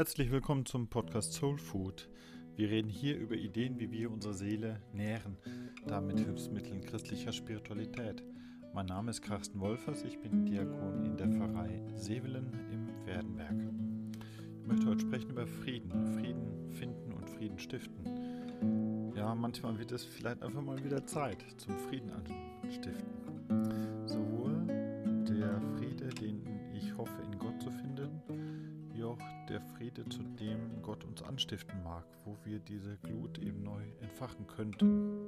Herzlich willkommen zum Podcast Soul Food. Wir reden hier über Ideen, wie wir unsere Seele nähren, damit Hilfsmitteln christlicher Spiritualität. Mein Name ist Carsten Wolfers, ich bin Diakon in der Pfarrei Sevelen im Werdenberg. Ich möchte heute sprechen über Frieden, Frieden finden und Frieden stiften. Ja, manchmal wird es vielleicht einfach mal wieder Zeit zum Frieden anstiften. Der Friede, zu dem Gott uns anstiften mag, wo wir diese Glut eben neu entfachen könnten.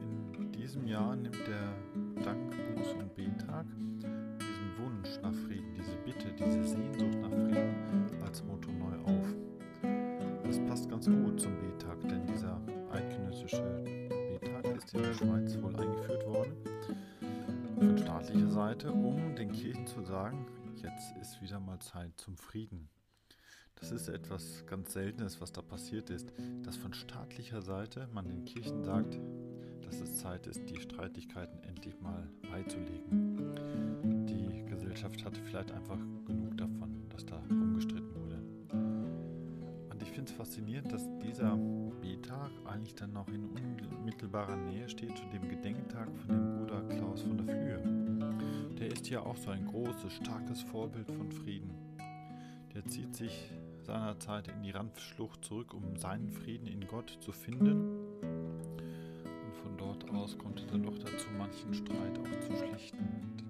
In diesem Jahr nimmt der Dank, Buß und Bettag diesen Wunsch nach Frieden, diese Bitte, diese Sehnsucht nach Frieden als Motto neu auf. Das passt ganz gut zum Bettag, denn dieser eidgenössische Bettag ist in der Schweiz wohl eingeführt worden von staatlicher Seite, um den Kirchen zu sagen, jetzt ist wieder mal Zeit zum Frieden. Das ist etwas ganz Seltenes, was da passiert ist, dass von staatlicher Seite man den Kirchen sagt, dass es Zeit ist, die Streitigkeiten endlich mal beizulegen. Die Gesellschaft hatte vielleicht einfach genug davon, dass da rumgestritten wurde. Und ich finde es faszinierend, dass dieser B-Tag eigentlich dann noch in unmittelbarer Nähe steht zu dem Gedenktag von dem Bruder Klaus von der Flühe. Der ist ja auch so ein großes, starkes Vorbild von Frieden. Der zieht sich seinerzeit in die Randschlucht zurück, um seinen Frieden in Gott zu finden. Und von dort aus kommt er dann doch dazu, manchen Streit auch zu schlichten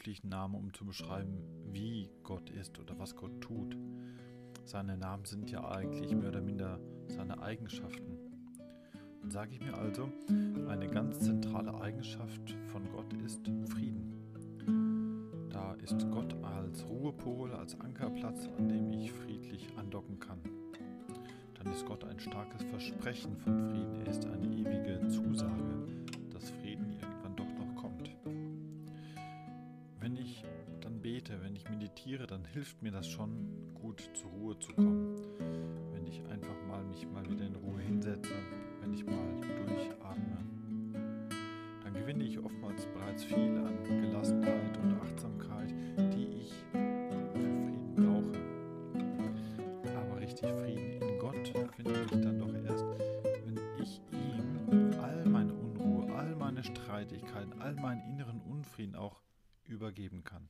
möglichen Namen, um zu beschreiben, wie Gott ist oder was Gott tut. Seine Namen sind ja eigentlich mehr oder minder seine Eigenschaften. Und sage ich mir also, eine ganz zentrale Eigenschaft von Gott ist Frieden. Da ist Gott als Ruhepol, als Ankerplatz, an dem ich friedlich andocken kann. Dann ist Gott ein starkes Versprechen von Frieden. Er ist eine ewige Zusage, meditiere, dann hilft mir das schon gut zur Ruhe zu kommen. Wenn ich einfach mal mich mal wieder in Ruhe hinsetze, wenn ich mal durchatme, dann gewinne ich oftmals bereits viel an Gelassenheit und Achtsamkeit, die ich für Frieden brauche. Aber richtig Frieden in Gott finde ich dann doch erst, wenn ich ihm all meine Unruhe, all meine Streitigkeiten, all meinen inneren Unfrieden auch übergeben kann.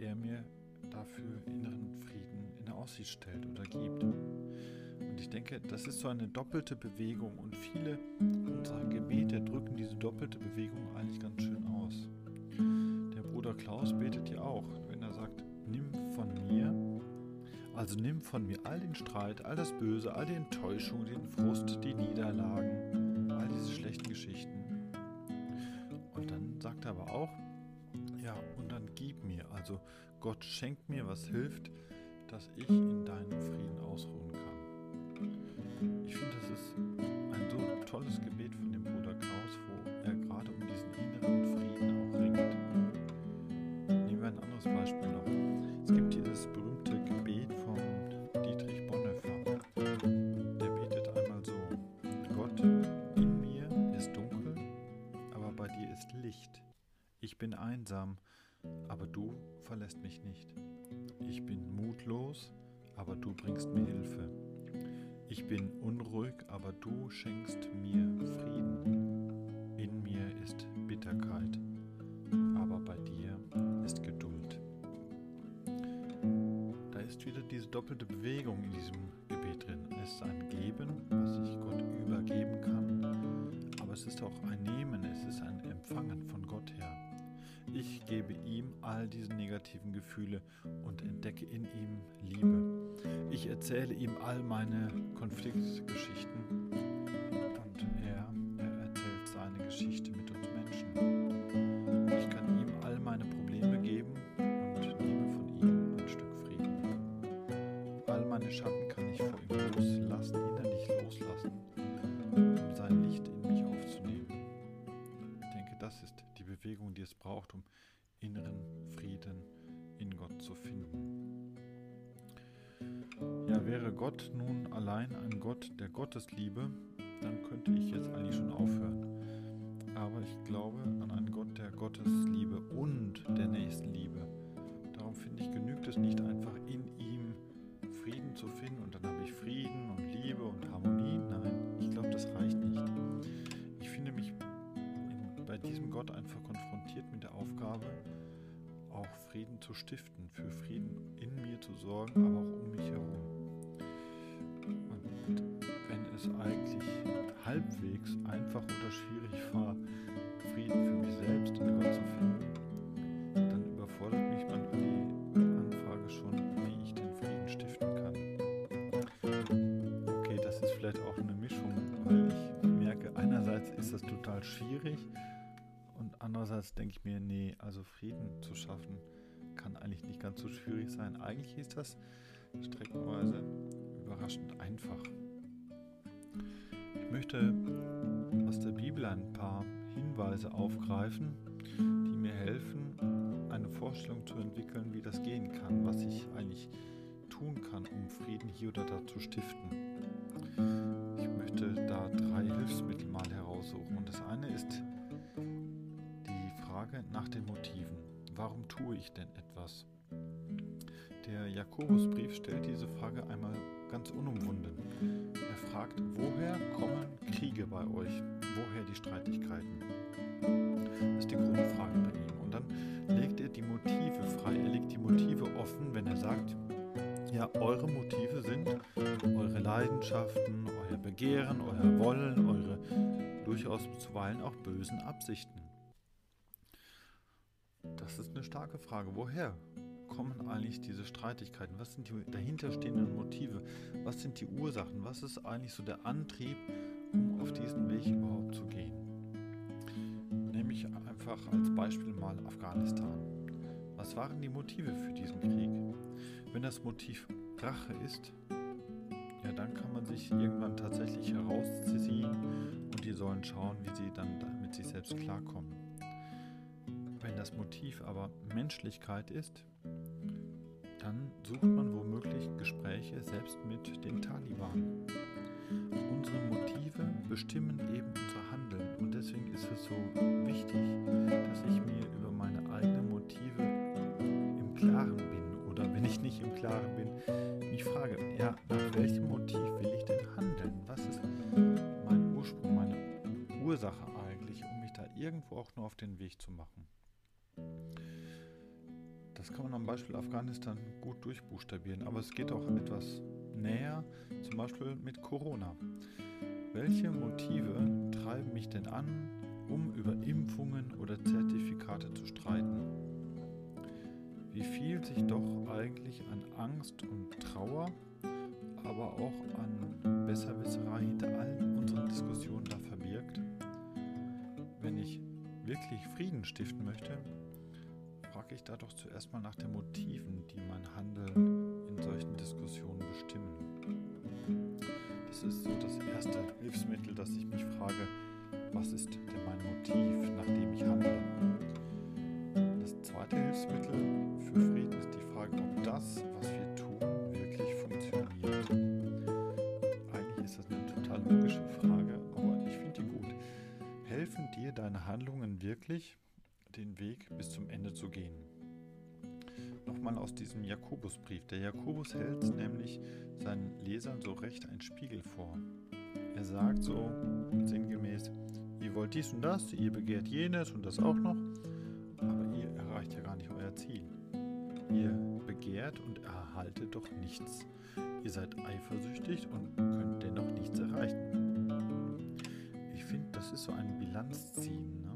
Er mir dafür inneren Frieden in Aussicht stellt oder gibt. Und ich denke, das ist so eine doppelte Bewegung und viele unserer Gebete drücken diese doppelte Bewegung eigentlich ganz schön aus. Der Bruder Klaus betet ja auch, wenn er sagt, nimm von mir, also nimm von mir all den Streit, all das Böse, all die Enttäuschung, den Frust, die Niederlagen, all diese schlechten Geschichten. Und dann sagt er aber auch, gib mir, also Gott schenkt mir, was hilft, dass ich in deinem Frieden ausruhen kann. Ich finde, das ist ein so tolles Gebet von dem Bruder Klaus, wo er gerade um diesen inneren Frieden auch ringt. Nehmen wir ein anderes Beispiel noch. Es gibt dieses berühmte Gebet von Dietrich Bonhoeffer. Der betet einmal so: Gott, in mir ist dunkel, aber bei dir ist Licht. Ich bin einsam, du verlässt mich nicht. Ich bin mutlos, aber du bringst mir Hilfe. Ich bin unruhig, aber du schenkst mir Frieden. In mir ist Bitterkeit, aber bei dir ist Geduld. Da ist wieder diese doppelte Bewegung in diesem Gebet drin. Es ist ein Geben, was ich Gott übergeben kann, aber es ist auch ein Nehmen, es ist ein Empfangen. Ich gebe ihm all diese negativen Gefühle und entdecke in ihm Liebe. Ich erzähle ihm all meine Konfliktgeschichten und er, er erzählt seine Geschichte mit uns Menschen. Ich kann ihm all meine Probleme geben und nehme von ihm ein Stück Frieden. All meine Schatten kann ich vor ihm loslassen, innerlich loslassen, um sein Licht in mich aufzunehmen. Ich denke, das ist Bewegung, die es braucht, um inneren Frieden in Gott zu finden. Ja, wäre Gott nun allein ein Gott der Gottesliebe, dann könnte ich jetzt eigentlich schon aufhören. Aber ich glaube an einen Gott der Gottesliebe und der Nächstenliebe. Darum finde ich, genügt es nicht einfach in ihm Frieden zu finden und dann habe ich Frieden und Liebe und Gott einfach konfrontiert mit der Aufgabe, auch Frieden zu stiften, für Frieden in mir zu sorgen, aber auch um mich herum. Und wenn es eigentlich halbwegs einfach oder schwierig war, sein. Eigentlich ist das streckenweise überraschend einfach. Ich möchte aus der Bibel ein paar Hinweise aufgreifen, die mir helfen, eine Vorstellung zu entwickeln, wie das gehen kann, was ich eigentlich tun kann, um Frieden hier oder da zu stiften. Ich möchte da drei Hilfsmittel mal heraussuchen. Und das eine ist die Frage nach den Motiven. Warum tue ich denn etwas? Der Jakobusbrief stellt diese Frage einmal ganz unumwunden. Er fragt, woher kommen Kriege bei euch? Woher die Streitigkeiten? Das ist die Grundfrage bei ihm. Und dann legt er die Motive frei. Er legt die Motive offen, wenn er sagt, ja, eure Motive sind eure Leidenschaften, euer Begehren, euer Wollen, eure durchaus zuweilen auch bösen Absichten. Das ist eine starke Frage. Woher kommen eigentlich diese Streitigkeiten? Was sind die dahinterstehenden Motive? Was sind die Ursachen? Was ist eigentlich so der Antrieb, um auf diesen Weg überhaupt zu gehen? Nehme ich einfach als Beispiel mal Afghanistan. Was waren die Motive für diesen Krieg? Wenn das Motiv Rache ist, ja, dann kann man sich irgendwann tatsächlich herausziehen und die sollen schauen, wie sie dann mit sich selbst klarkommen. Wenn das Motiv aber Menschlichkeit ist, dann sucht man womöglich Gespräche selbst mit den Taliban. Unsere Motive bestimmen eben unser Handeln und deswegen ist es so wichtig, dass ich mir über meine eigenen Motive im Klaren bin oder wenn ich nicht im Klaren bin, mich frage, ja, nach welchem Motiv will ich denn handeln? Was ist mein Ursprung, meine Ursache eigentlich, um mich da irgendwo auch nur auf den Weg zu machen? Das kann man am Beispiel Afghanistan gut durchbuchstabieren, aber es geht auch etwas näher, zum Beispiel mit Corona. Welche Motive treiben mich denn an, um über Impfungen oder Zertifikate zu streiten? Wie viel sich doch eigentlich an Angst und Trauer, aber auch an Besserwisserei hinter all unseren Diskussionen da verbirgt? Wenn ich wirklich Frieden stiften möchte, frage ich da doch zuerst mal nach den Motiven, die mein Handeln in solchen Diskussionen bestimmen. Das ist so das erste Hilfsmittel, dass ich mich frage, was ist denn mein Motiv, nach dem ich handle? Das zweite Hilfsmittel für Frieden ist die Frage, ob das, was wir tun, wirklich funktioniert. Eigentlich ist das eine total logische Frage, aber ich finde die gut. Helfen dir deine Handlungen wirklich? Den Weg bis zum Ende zu gehen. Nochmal aus diesem Jakobusbrief. Der Jakobus hält nämlich seinen Lesern so recht ein Spiegel vor. Er sagt so sinngemäß, ihr wollt dies und das, ihr begehrt jenes und das auch noch, aber ihr erreicht ja gar nicht euer Ziel. Ihr begehrt und erhaltet doch nichts. Ihr seid eifersüchtig und könnt dennoch nichts erreichen. Ich finde, das ist so ein Bilanzziehen.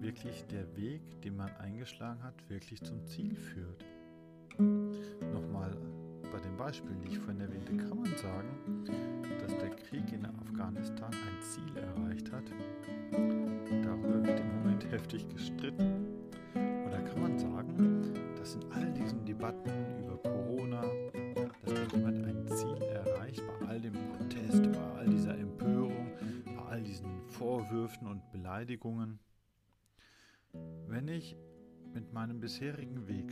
Wirklich der Weg, den man eingeschlagen hat, wirklich zum Ziel führt. Nochmal bei den Beispielen, die ich vorhin erwähnte, kann man sagen, dass der Krieg in Afghanistan ein Ziel erreicht hat. Darüber wird im Moment heftig gestritten. Oder kann man sagen, dass in all diesen Debatten über Corona, dass da jemand ein Ziel erreicht, bei all dem Protest, bei all dieser Empörung, bei all diesen Vorwürfen und Beleidigungen. Wenn ich mit meinem bisherigen Weg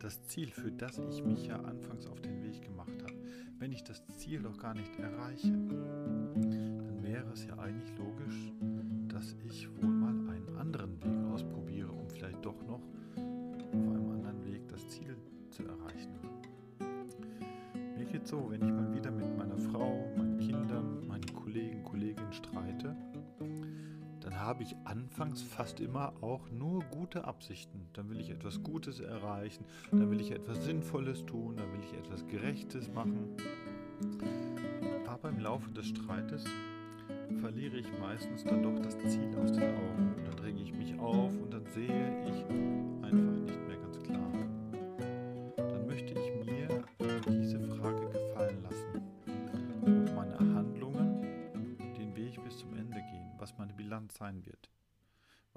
das Ziel, für das ich mich ja anfangs auf den Weg gemacht habe, wenn ich das Ziel doch gar nicht erreiche, dann wäre es ja eigentlich logisch, dass ich wohl mal einen anderen Weg ausprobiere, um vielleicht doch noch auf einem anderen Weg das Ziel zu erreichen. Mir geht so, wenn ich mal wieder mit meiner Frau, meinen Kindern, meinen Kollegen, Kolleginnen habe ich anfangs fast immer auch nur gute Absichten. Dann will ich etwas Gutes erreichen, dann will ich etwas Sinnvolles tun, dann will ich etwas Gerechtes machen. Aber im Laufe des Streites verliere ich meistens dann doch das Ziel aus den Augen. Dann dränge ich mich auf und dann sehe ich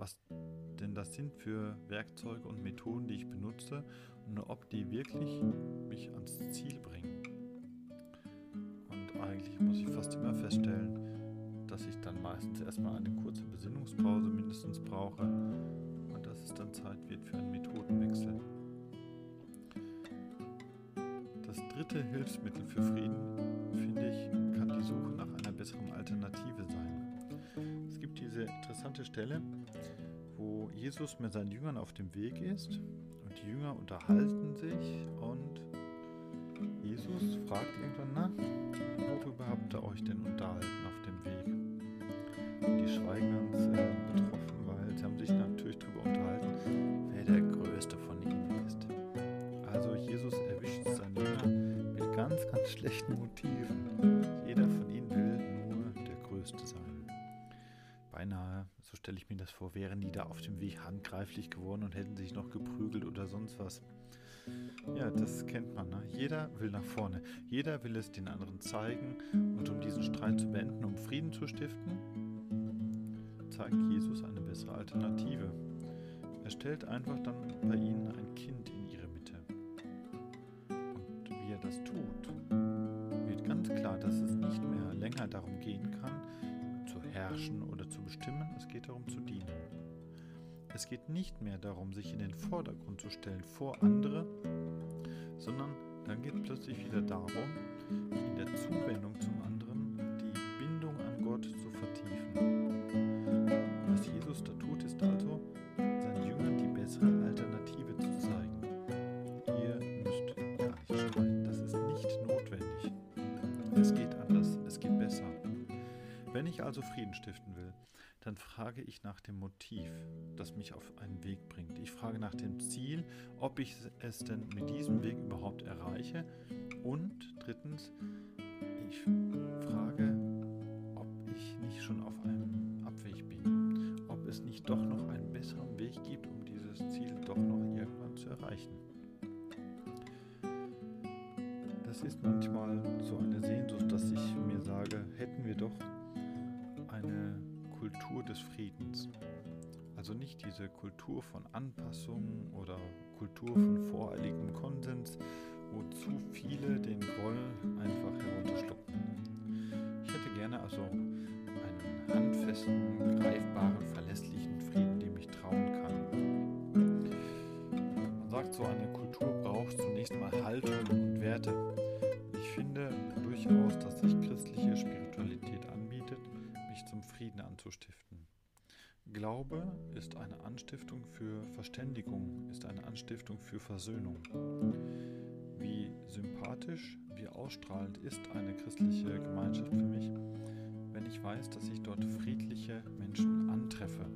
Was denn das sind für Werkzeuge und Methoden, die ich benutze und ob die wirklich mich ans Ziel bringen. Und eigentlich muss ich fast immer feststellen, dass ich dann meistens erstmal eine kurze Besinnungspause mindestens brauche und dass es dann Zeit wird für einen Methodenwechsel. Das dritte Hilfsmittel für Frieden, finde ich, interessante Stelle, wo Jesus mit seinen Jüngern auf dem Weg ist und die Jünger unterhalten sich und Jesus fragt irgendwann, na, worüber habt ihr euch denn unterhalten auf auf dem Weg handgreiflich geworden und hätten sich noch geprügelt oder sonst was. Ja, das kennt man. Ne? Jeder will nach vorne. Jeder will es den anderen zeigen. Und um diesen Streit zu beenden, um Frieden zu stiften, zeigt Jesus eine bessere Alternative. Er stellt einfach dann bei ihnen ein Kind in ihre Mitte. Und wie er das tut, wird ganz klar, dass es nicht mehr länger darum gehen kann, zu herrschen oder zu bestimmen, es geht darum zu dienen. Es geht nicht mehr darum, sich in den Vordergrund zu stellen vor andere, sondern dann geht es plötzlich wieder darum, in der Zuwendung zum anderen die Bindung an Gott zu vertiefen. Was Jesus da tut, ist also, seinen Jüngern die bessere Alternative zu zeigen. Ihr müsst gar nicht streiten, das ist nicht notwendig. Es geht anders, es geht besser. Wenn ich also Frieden stiften will, dann frage ich nach dem Motiv, das mich auf einen Weg bringt. Ich frage nach dem Ziel, ob ich es denn mit diesem Weg überhaupt erreiche. Und drittens, ich frage, ob ich nicht schon auf einem Abweg bin, ob es nicht doch noch einen besseren Weg gibt, um dieses Ziel doch noch irgendwann zu erreichen. Das ist manchmal so eine Sehnsucht, dass ich mir sage, hätten wir doch eine Kultur des Friedens. Also nicht diese Kultur von Anpassung oder Kultur von voreiligem Konsens, wo zu viele den Groll einfach herunterschlucken. Ich hätte gerne also einen handfesten, greifbaren, verlässlichen Frieden anzustiften. Glaube ist eine Anstiftung für Verständigung, ist eine Anstiftung für Versöhnung. Wie sympathisch, wie ausstrahlend ist eine christliche Gemeinschaft für mich, wenn ich weiß, dass ich dort friedliche Menschen antreffe.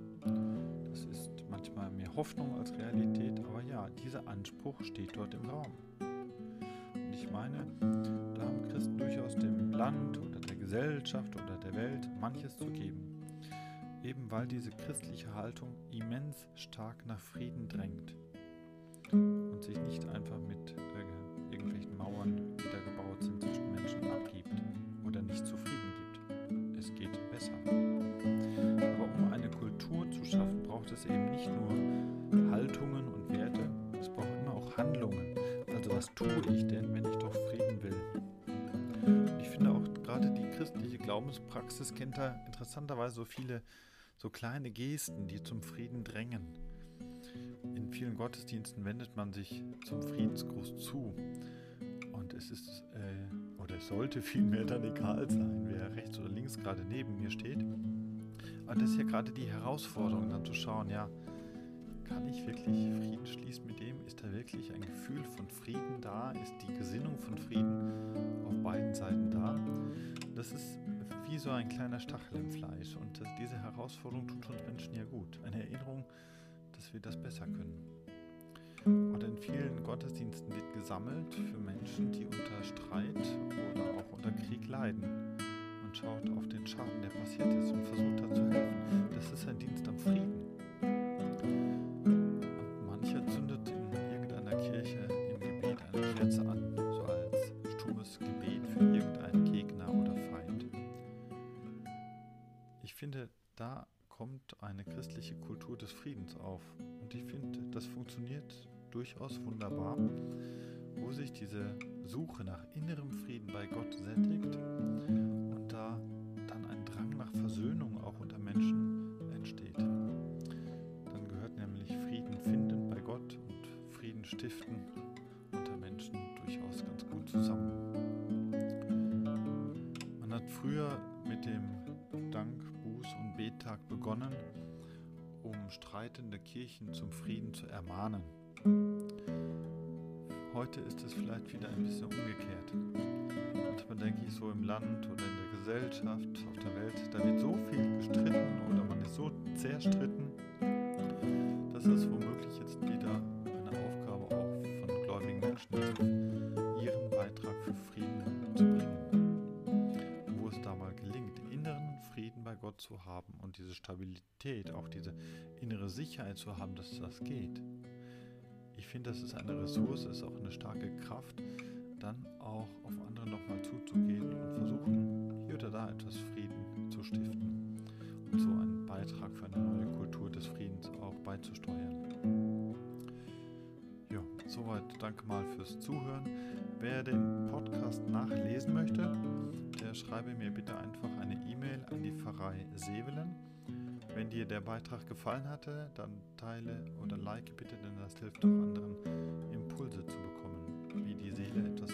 Das ist manchmal mehr Hoffnung als Realität, aber ja, dieser Anspruch steht dort im Raum. Und ich meine, da haben Christen durchaus dem Land der Gesellschaft oder der Welt manches zu geben eben weil diese christliche Haltung immens stark nach Frieden drängt und sich nicht einfach mit äh, irgendwelchen Mauern, die da gebaut sind, zwischen Menschen abgibt oder nicht zufrieden gibt. Es geht besser. Aber um eine Kultur zu schaffen, braucht es eben nicht nur Haltungen und Werte, es braucht immer auch Handlungen. Also was tue ich denn, Glaubenspraxis kennt da interessanterweise so viele so kleine Gesten, die zum Frieden drängen. In vielen Gottesdiensten wendet man sich zum Friedensgruß zu. Und es ist, äh, oder es sollte vielmehr dann egal sein, wer rechts oder links gerade neben mir steht. Aber das ist ja gerade die Herausforderung, dann zu schauen, ja, kann ich wirklich Frieden schließen mit dem? Ist da wirklich ein Gefühl von Frieden da? Ist die Gesinnung von Frieden auf beiden Seiten da? Das ist wie so ein kleiner Stachel im Fleisch und das, diese Herausforderung tut uns Menschen ja gut. Eine Erinnerung, dass wir das besser können. Und in vielen Gottesdiensten wird gesammelt für Menschen, die unter Streit oder auch unter Krieg leiden. Man schaut auf den Schaden, der passiert ist und versucht da zu helfen. Das ist ein Dienst am Frieden. Durchaus wunderbar, wo sich diese Suche nach innerem Frieden bei Gott sättigt und da dann ein Drang nach Versöhnung auch unter Menschen entsteht. Dann gehört nämlich Frieden finden bei Gott und Frieden stiften unter Menschen durchaus ganz gut zusammen. Man hat früher mit dem Dank, Buß- und Bettag begonnen, um streitende Kirchen zum Frieden zu ermahnen. Heute ist es vielleicht wieder ein bisschen umgekehrt. Manchmal denke ich so im Land oder in der Gesellschaft, auf der Welt, da wird so viel gestritten oder man ist so zerstritten, dass es womöglich jetzt wieder eine Aufgabe auch von gläubigen Menschen ist, ihren Beitrag für Frieden zu bringen. Wo es da mal gelingt, inneren Frieden bei Gott zu haben und diese Stabilität, auch diese innere Sicherheit zu haben, dass das geht ich finde, das ist eine Ressource, ist auch eine starke Kraft, dann auch auf andere nochmal zuzugehen und versuchen, hier oder da etwas Frieden zu stiften und so einen Beitrag für eine neue Kultur des Friedens auch beizusteuern. Ja, soweit danke mal fürs Zuhören. Wer den Podcast nachlesen möchte, der schreibe mir bitte einfach eine E-Mail an die Pfarrei Sevelen wenn dir der Beitrag gefallen hatte, dann teile oder like bitte, denn das hilft auch anderen, Impulse zu bekommen, wie die Seele etwas